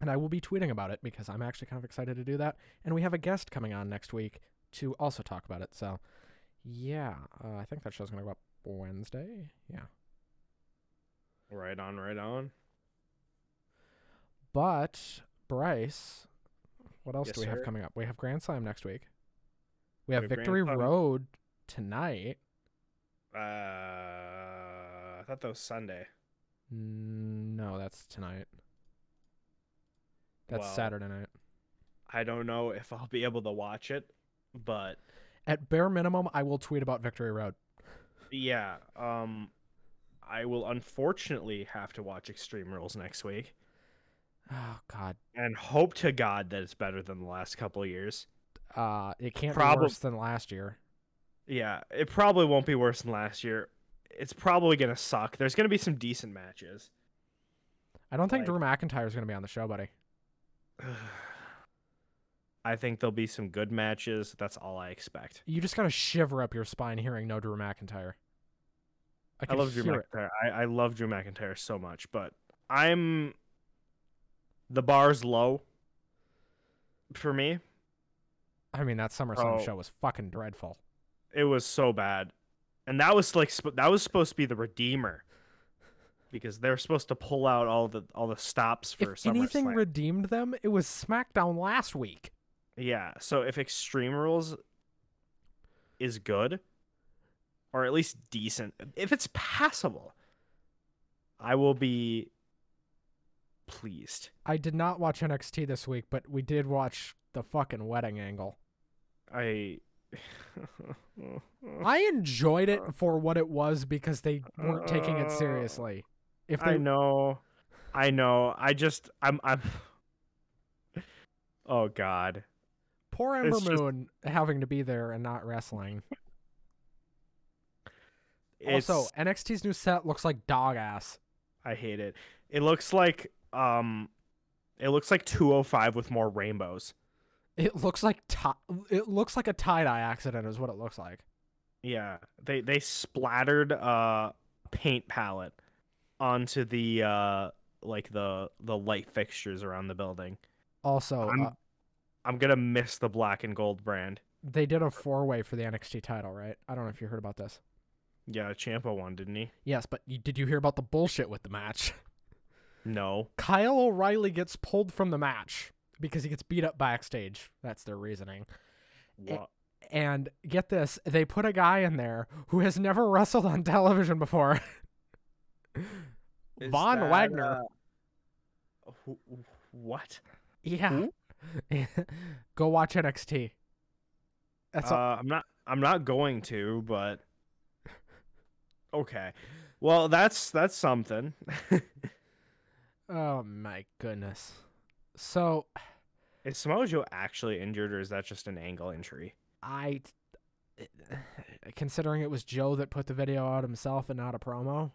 And I will be tweeting about it because I'm actually kind of excited to do that. And we have a guest coming on next week to also talk about it. So, yeah, uh, I think that show's going to go up Wednesday. Yeah. Right on, right on. But Bryce, what else Yes, do we have coming up? We have Grand Slam next week. We have We have Victory. Road tonight. Uh, I thought that was Sunday. No, that's tonight. That's Well- Saturday night. I don't know if I'll be able to watch it, but At bare minimum, I will tweet about Victory Road. yeah, um, I will unfortunately have to watch Extreme Rules next week, Oh God, and hope to God that it's better than the last couple of years. uh, it can't be worse than last year. Yeah, it probably won't be worse than last year. It's probably gonna suck. There's gonna be some decent matches. I don't think Like- Drew McIntyre is going to be on the show, buddy. I think there'll be some good matches. That's all I expect. You just got to shiver up your spine hearing no Drew McIntyre. I, I love Drew. McIntyre. I, I love Drew McIntyre so much, but I'm the bar's low for me. I mean, that SummerSlam Oh. show was fucking dreadful. It was so bad, and that was like sp- that was supposed to be the redeemer because they were supposed to pull out all the all the stops for If anything redeemed them, it was SmackDown last week. yeah, so if Extreme Rules is good, or at least decent, if it's passable, I will be pleased. I did not watch NXT this week, but we did watch the fucking wedding angle. I. I enjoyed it uh. for what it was because they weren't taking it uh. seriously. If they I know, I know. I just, I'm, I'm. Oh God, poor Ember it's just- Moon having to be there and not wrestling. it's, Also, NXT's new set looks like dog ass. I hate it. It looks like, um, it looks like 205 with more rainbows. It looks like ti- it looks like a tie dye accident is what it looks like. Yeah, they they splattered uh paint palette onto the uh like the the light fixtures around the building. Also, I'm- uh, I'm gonna miss the black and gold brand. they did a four way for the NXT title, right? I don't know if you heard about this. Yeah, Ciampa won, didn't he? Yes, but you, did you hear about the bullshit with the match? No. Kyle O'Reilly gets pulled from the match because he gets beat up backstage. That's their reasoning. What? And get this, they put a guy in there who has never wrestled on television before. Is Von that, Wagner. uh, who- what? yeah. Go watch NXT. That's all. Uh, I'm not. I'm not going to, but okay. Well, that's that's something. Oh my goodness. So is Samoa Joe actually injured, or is that just an angle injury? I, considering it was Joe that put the video out himself and not a promo.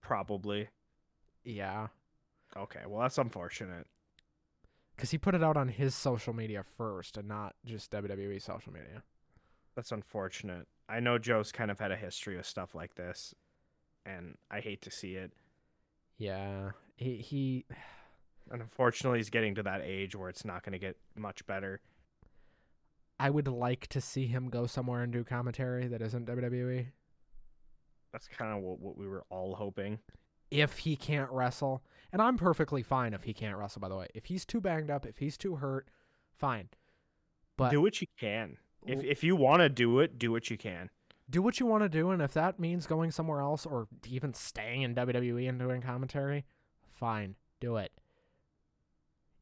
Probably. Yeah, Okay. Well, that's unfortunate. because he put it out on his social media first and not just WWE social media. That's unfortunate. I know Joe's kind of had a history of stuff like this, and I hate to see it. Yeah, he he. And unfortunately, he's getting to that age where it's not going to get much better. I would like to see him go somewhere and do commentary that isn't WWE. That's kind of what, what we were all hoping. If he can't wrestle, and I'm perfectly fine if he can't wrestle. By the way, if he's too banged up, if he's too hurt, fine. But do what you can. If if you want to do it, do what you can. Do what you want to do, and if that means going somewhere else or even staying in WWE and doing commentary, fine, do it.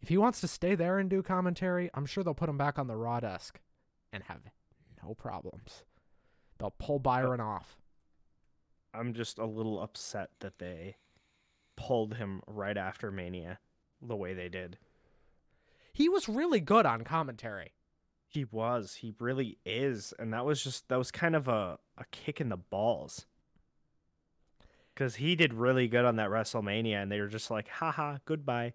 If he wants to stay there and do commentary, I'm sure they'll put him back on the Raw desk and have no problems. They'll pull uh, Byron off. I'm just a little upset that they pulled him right after Mania the way they did. He was really good on commentary. He was. He really is. And that was just that was kind of a, a kick in the balls. Cause he did really good on that WrestleMania and they were just like, haha, goodbye.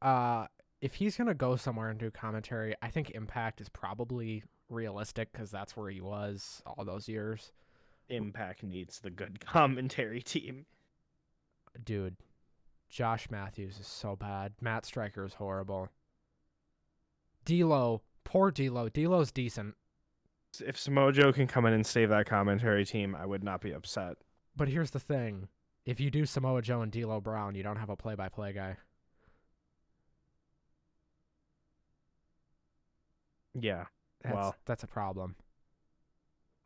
Uh, if he's gonna go somewhere and do commentary, I think Impact is probably realistic because that's where he was all those years. Impact needs the good commentary team. Dude, Josh Matthews is so bad. Matt Striker is horrible. D'Lo, poor D'Lo. D'Lo's decent. If Samoa Joe can come in and save that commentary team, I would not be upset. But here's the thing: if you do Samoa Joe and D'Lo Brown, you don't have a play-by-play guy. Yeah. That's, Well- that's a problem.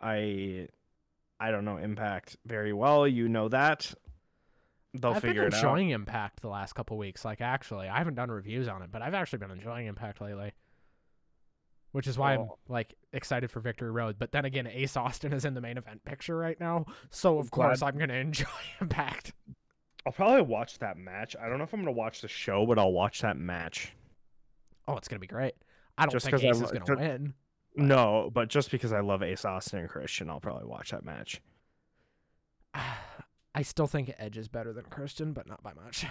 I I don't know Impact very well. You know that. They'll figure it out. I've figure been enjoying Impact the last couple weeks. Like, actually, I haven't done reviews on it, but I've actually been enjoying Impact lately. Which is why Well- I'm oh. like excited for Victory Road. But then again, Ace Austin is in the main event picture right now, so of course I'm gonna enjoy Impact. I'll probably watch that match. I don't know if I'm gonna watch the show, but I'll watch that match. Oh, it's gonna be great. I don't Just think 'cause I Ace is gonna ju- win. No, but just because I love Ace Austin and Christian, I'll probably watch that match. I still think Edge is better than Christian, but not by much.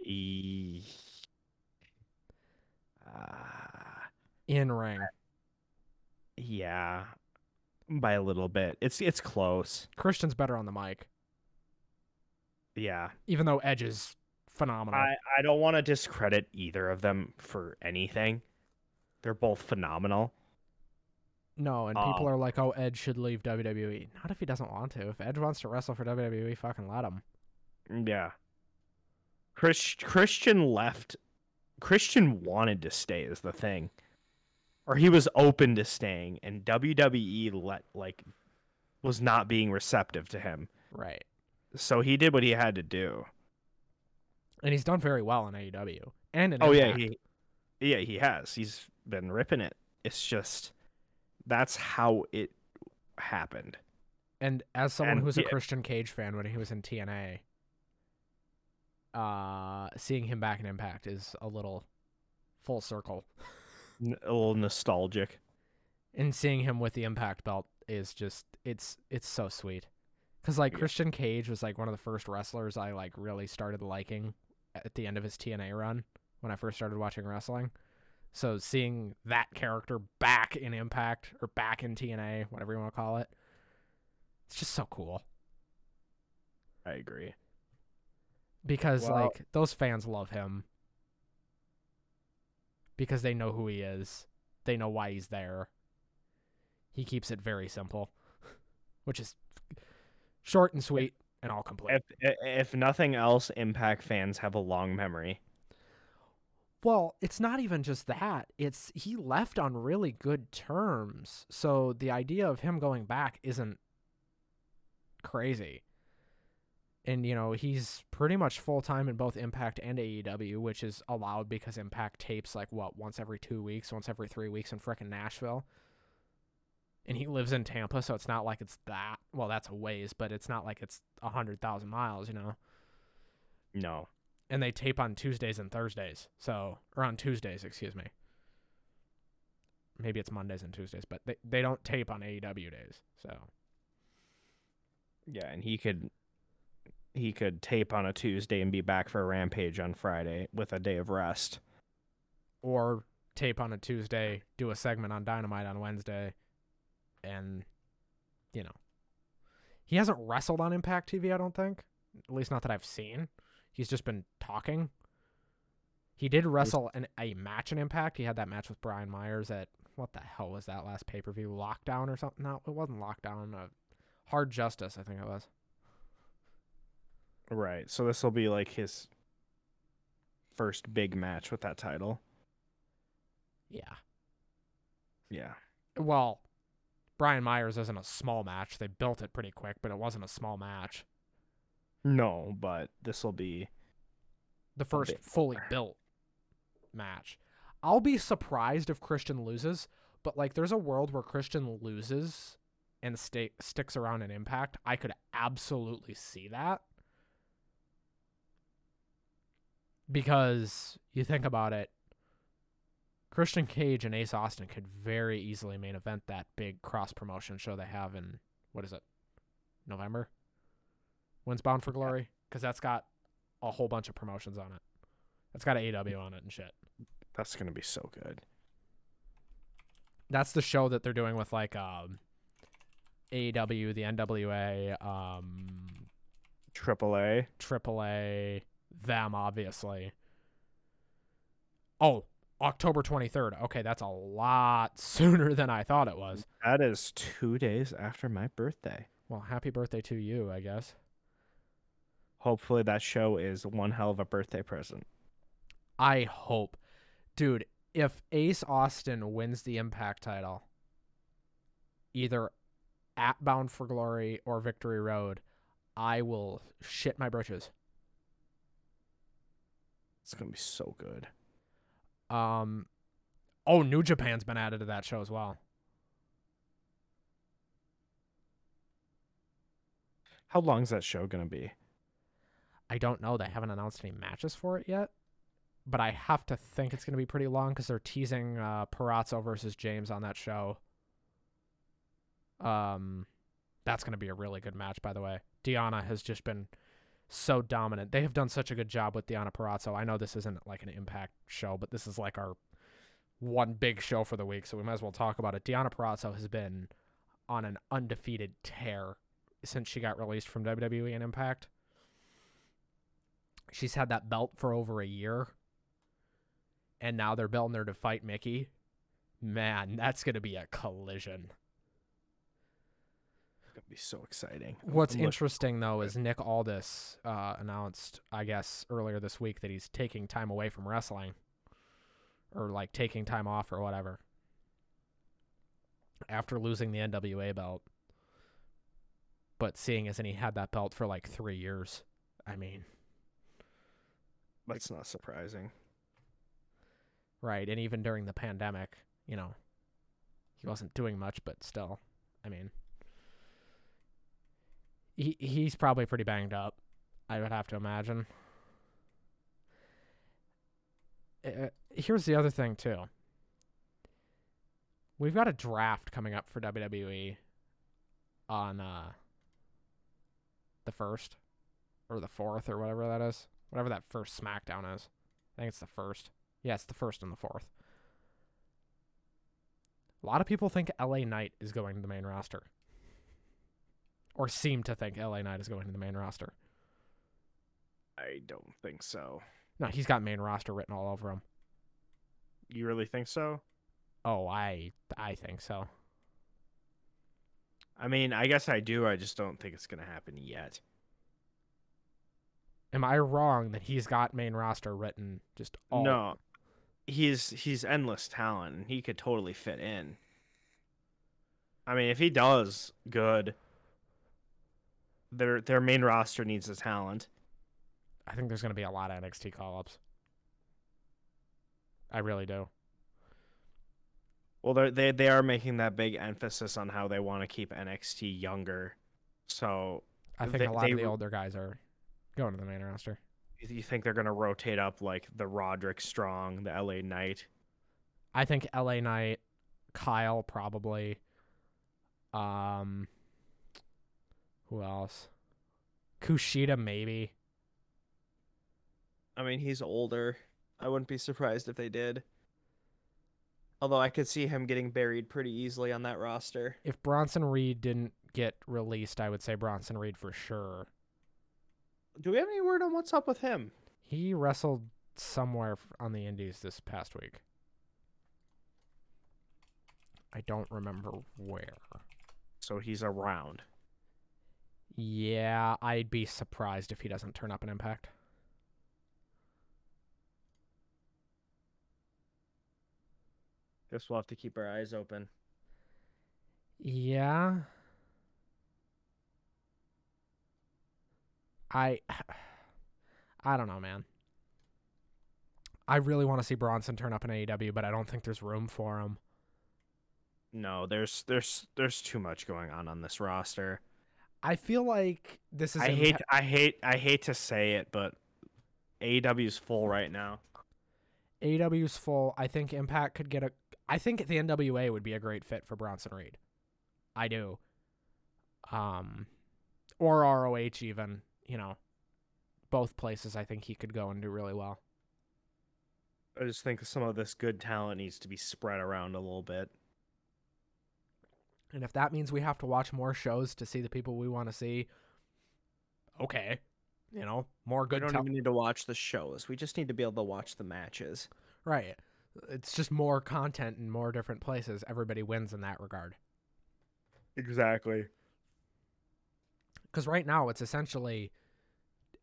E- In ring, yeah, by a little bit. It's it's close. Christian's better on the mic, Yeah, even though Edge is phenomenal. I I don't want to discredit either of them for anything. They're both phenomenal. No, and people Um, are like, "Oh, Edge should leave WWE." Not if he doesn't want to. If Edge wants to wrestle for WWE, fucking let him. Yeah. Chris, Christian left. Christian wanted to stay is the thing. Or he was open to staying and WWE let like was not being receptive to him. Right. So he did what he had to do. And he's done very well in AEW and in Oh yeah, he Yeah, he has. He's been ripping it. It's just that's how it happened. And as someone and who's a yeah. Christian Cage fan when he was in TNA, uh, seeing him back in Impact is a little full circle. N- A little nostalgic. And seeing him with the Impact belt is just it's it's so sweet. Cuz like Yeah. Christian Cage was like one of the first wrestlers I like really started liking at the end of his TNA run when I first started watching wrestling. So seeing that character back in Impact or back in TNA, whatever you want to call it, it's just so cool. I agree. Because Well- like those fans love him. Because they know who he is. They know why he's there. He keeps it very simple. Which is short and sweet and all complete. If if nothing else, Impact fans have a long memory. well it's not even just that. It's he left on really good terms. So the idea of him going back isn't crazy and you know he's pretty much full time in both Impact and AEW, which is allowed because Impact tapes like what once every two weeks, once every three weeks in frickin' Nashville. And he lives in Tampa, so it's not like it's that. Well, that's a ways, but it's not like it's a hundred thousand miles, you know. No. And they tape on Tuesdays and Thursdays, so or on Tuesdays, excuse me. Maybe it's Mondays and Tuesdays, but they they don't tape on AEW days, so Yeah, and he could he could tape on a Tuesday and be back for a rampage on Friday with a day of rest. or tape on a Tuesday, do a segment on Dynamite on Wednesday, and you know, he hasn't wrestled on Impact TV. I don't think, at least not that I've seen. He's just been talking. He did wrestle in a match in Impact. He had that match with Brian Myers at what the hell was that last pay per view? Lockdown or something? No, it wasn't Lockdown. Uh, Hard Justice, I think it was. Right. So this will be like his first big match with that title. Yeah. Yeah. Well, Brian Myers isn't a small match. They built it pretty quick, but it wasn't a small match. No, but this will be the first fully more. built match. I'll be surprised if Christian loses, but like there's a world where Christian loses and stay, sticks around in Impact. I could absolutely see that. Because you think about it, Christian Cage and Ace Austin could very easily main event that big cross promotion show they have in what is it? November? When's Bound for Glory? Because that's got a whole bunch of promotions on it. That's got AW on it and shit. that's gonna be so good. That's the show that they're doing with like um AEW, the NWA, um Triple A. AAA, them obviously. Oh, October 23rd. Okay, that's a lot sooner than I thought it was. That is two days after my birthday. Well, happy birthday to you, I guess. Hopefully that show is one hell of a birthday present. I hope. Dude, if Ace Austin wins the Impact title, either at Bound for Glory or Victory Road, I will shit my britches. It's gonna be so good. Um, oh, New Japan's been added to that show as well. How long's that show gonna be? I don't know. They haven't announced any matches for it yet, but I have to think it's going to be pretty long because they're teasing uh, Purrazzo versus James on that show. Um, that's going to be a really good match, by the way. Deonna has just been so dominant. They have done such a good job with Deonna Purrazzo. I know this isn't like an Impact show, but this is like our one big show for the week, so we might as well talk about it. Deonna Purrazzo has been on an undefeated tear since she got released from WWE and Impact. She's had that belt for over a year. And now they're building her to fight Mickie. Man, that's going to be a collision. Gonna be so exciting. What's interesting, though, is Nick Aldis uh, announced, I guess, earlier this week that he's taking time away from wrestling. Or, like, taking time off or whatever. After losing the NWA belt. But seeing as in he had that belt for, like, three years. I mean, That's not surprising. Right. And even during the pandemic, you know, he wasn't doing much, but still, I mean, he he's probably pretty banged up. I would have to imagine. Uh, here's the other thing too. We've got a draft coming up for WWE on uh the first or the fourth or whatever that is. Whatever that first SmackDown is. I think it's the first. Yeah, it's the first and the fourth. A lot of people think LA Knight is going to the main roster. Or seem to think LA Knight is going to the main roster. I don't think so. No, he's got main roster written all over him. You really think so? Oh, I I think so. I mean, I guess I do. I just don't think it's gonna happen yet. Am I wrong that he's got main roster written just all No, he's he's endless talent, and he could totally fit in. I mean, if he does good, their their main roster needs the talent. I think there's going to be a lot of NXT call ups. I really do. Well, they they they are making that big emphasis on how they want to keep NXT younger. So, I think They- a lot they of the older guys are going to the main roster. you think they're gonna rotate up like the Roderick Strong, the LA Knight? I think LA Knight, Kyle probably. Um, who else? Kushida maybe. I mean, he's older. I wouldn't be surprised if they did. Although I could see him getting buried pretty easily on that roster. If Bronson Reed didn't get released, I would say Bronson Reed for sure. Do we have any word on what's up with him? He wrestled somewhere on the Indies this past week. I don't remember where. So he's around. Yeah, I'd be surprised if he doesn't turn up an Impact. Guess we'll have to keep our eyes open. Yeah. I I don't know, man. I really want to see Bronson turn up in AEW, but I don't think there's room for him. No, there's there's there's too much going on on this roster. I feel like this is I hate I hate I hate to say it, but AEW's full right now. AEW's full. I think Impact could get a. I think the NWA would be a great fit for Bronson Reed. I do. Um, or ROH even. You know, both places. I think he could go and do really well. I just think some of this good talent needs to be spread around a little bit. And if that means we have to watch more shows to see the people we want to see, okay. You know, more good. We don't tel- even need to watch the shows. We just need to be able to watch the matches. right. It's just more content in more different places. Everybody wins in that regard. Exactly. Because right now it's essentially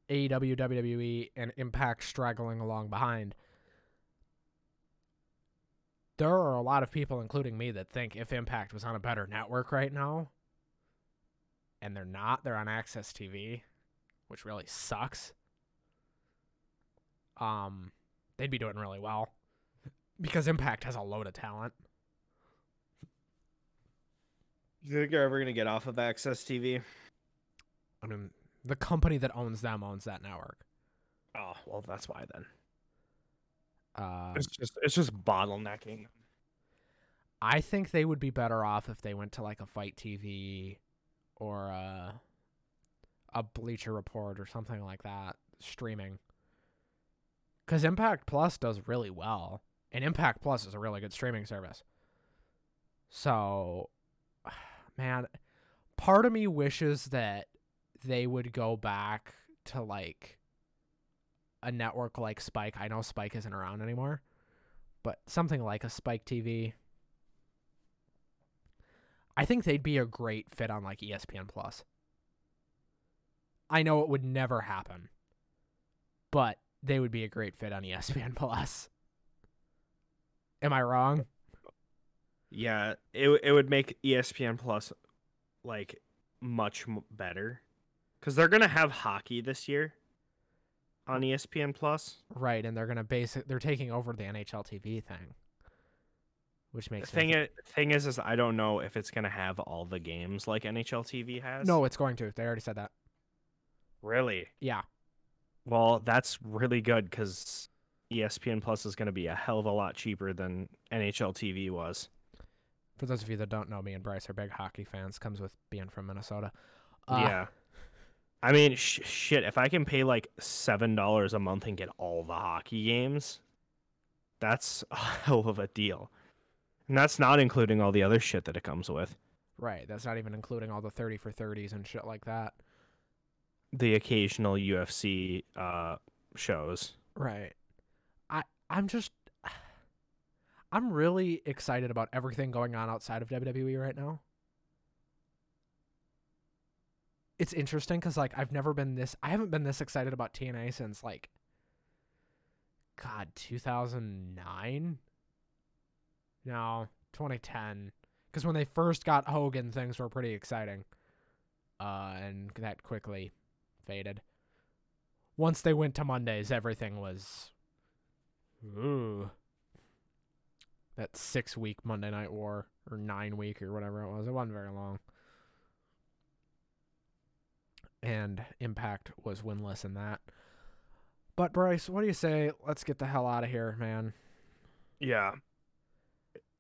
AEW, WWE, and Impact straggling along behind. There are a lot of people, including me, that think if Impact was on a better network right now, and they're not, they're on AXS TV, which really sucks. Um, they'd be doing really well because Impact has a load of talent. You think you're ever gonna get off of AXS TV? I mean, the company that owns them owns that network. Oh well, that's why then. Uh, It's just it's just bottlenecking. I think they would be better off if they went to like a FITE TV or a, a Bleacher Report or something like that streaming. Because Impact Plus does really well, and Impact Plus is a really good streaming service. So, man, part of me wishes that they would go back to like a network like Spike. I know Spike isn't around anymore, but something like a Spike TV. I think they'd be a great fit on like ESPN Plus. I know it would never happen, but they would be a great fit on ESPN Plus. Am I wrong? Yeah, it it would make ESPN Plus like much better because they're gonna have hockey this year on ESPN Plus. Right, and they're gonna base it. They're taking over the NHL TV thing, which The makes thing sense. is, thing is, is I don't know if it's gonna have all the games like NHL TV has. No, it's going to. They already said that. really. Yeah, Well, that's really good because ESPN Plus is gonna be a hell of a lot cheaper than NHL TV was. for those of you that don't know, me and Bryce are big hockey fans. Comes with being from Minnesota. Uh, yeah. I mean, sh- shit. If I can pay like seven dollars a month and get all the hockey games, that's a hell of a deal. And that's not including all the other shit that it comes with. Right. That's not even including all the thirty for thirties and shit like that. The occasional UFC uh, shows. Right. I I'm just I'm really excited about everything going on outside of WWE right now. It's interesting cuz like I've never been this I haven't been this excited about TNA since like god 2009 no 2010 cuz when they first got Hogan things were pretty exciting uh and that quickly faded once they went to Mondays, everything was ooh. That six week Monday Night War or nine week or whatever it was. It wasn't very long. And Impact was winless in that. But Bryce, what do you say? Let's get the hell out of here, man. Yeah.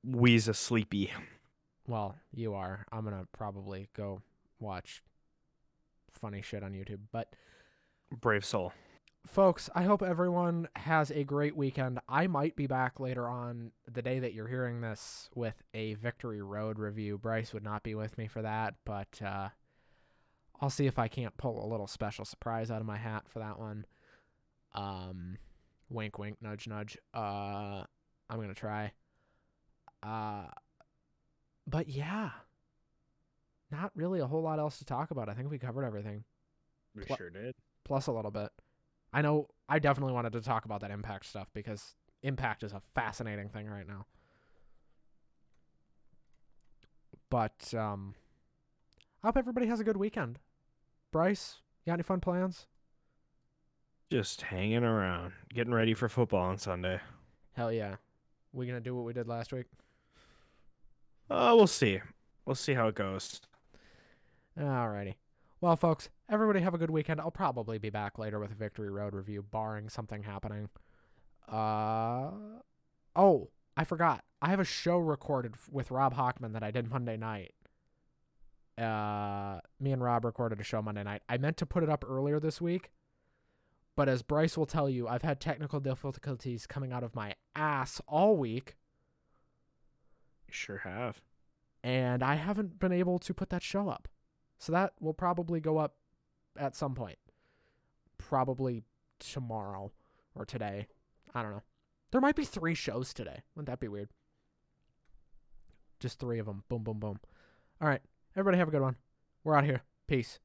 We's a sleepy. Well, you are. I'm gonna probably go watch funny shit on YouTube. But Brave soul. folks, I hope everyone has a great weekend. I might be back later on the day that you're hearing this with a Victory Road review. Bryce would not be with me for that, but uh, I'll see if I can't pull a little special surprise out of my hat for that one. Um, wink, wink, nudge, nudge. Uh, I'm gonna try. Uh, but yeah, not really a whole lot else to talk about. I think we covered everything We Pl- sure did. plus a little bit. I know I definitely wanted to talk about that impact stuff because impact is a fascinating thing right now. But um I hope everybody has a good weekend. Bryce, you got any fun plans? Just hanging around, getting ready for football on Sunday. Hell yeah. We gonna do what we did last week? Uh, we'll see. We'll see how it goes. Alrighty. Well, folks, everybody have a good weekend. I'll probably be back later with a Victory Road review, barring something happening. Uh oh, I forgot. I have a show recorded with Rob Hockman that I did Monday night. Uh, me and Rob recorded a show Monday night. I meant to put it up earlier this week, but as Bryce will tell you, I've had technical difficulties coming out of my ass all week, You sure have. and I haven't been able to put that show up. So that will probably go up at some point. Probably tomorrow or today. I don't know. There might be three shows today. Wouldn't that be weird? Just three of them. Boom, boom, boom. All right. Everybody have a good one. We're out of here. Peace.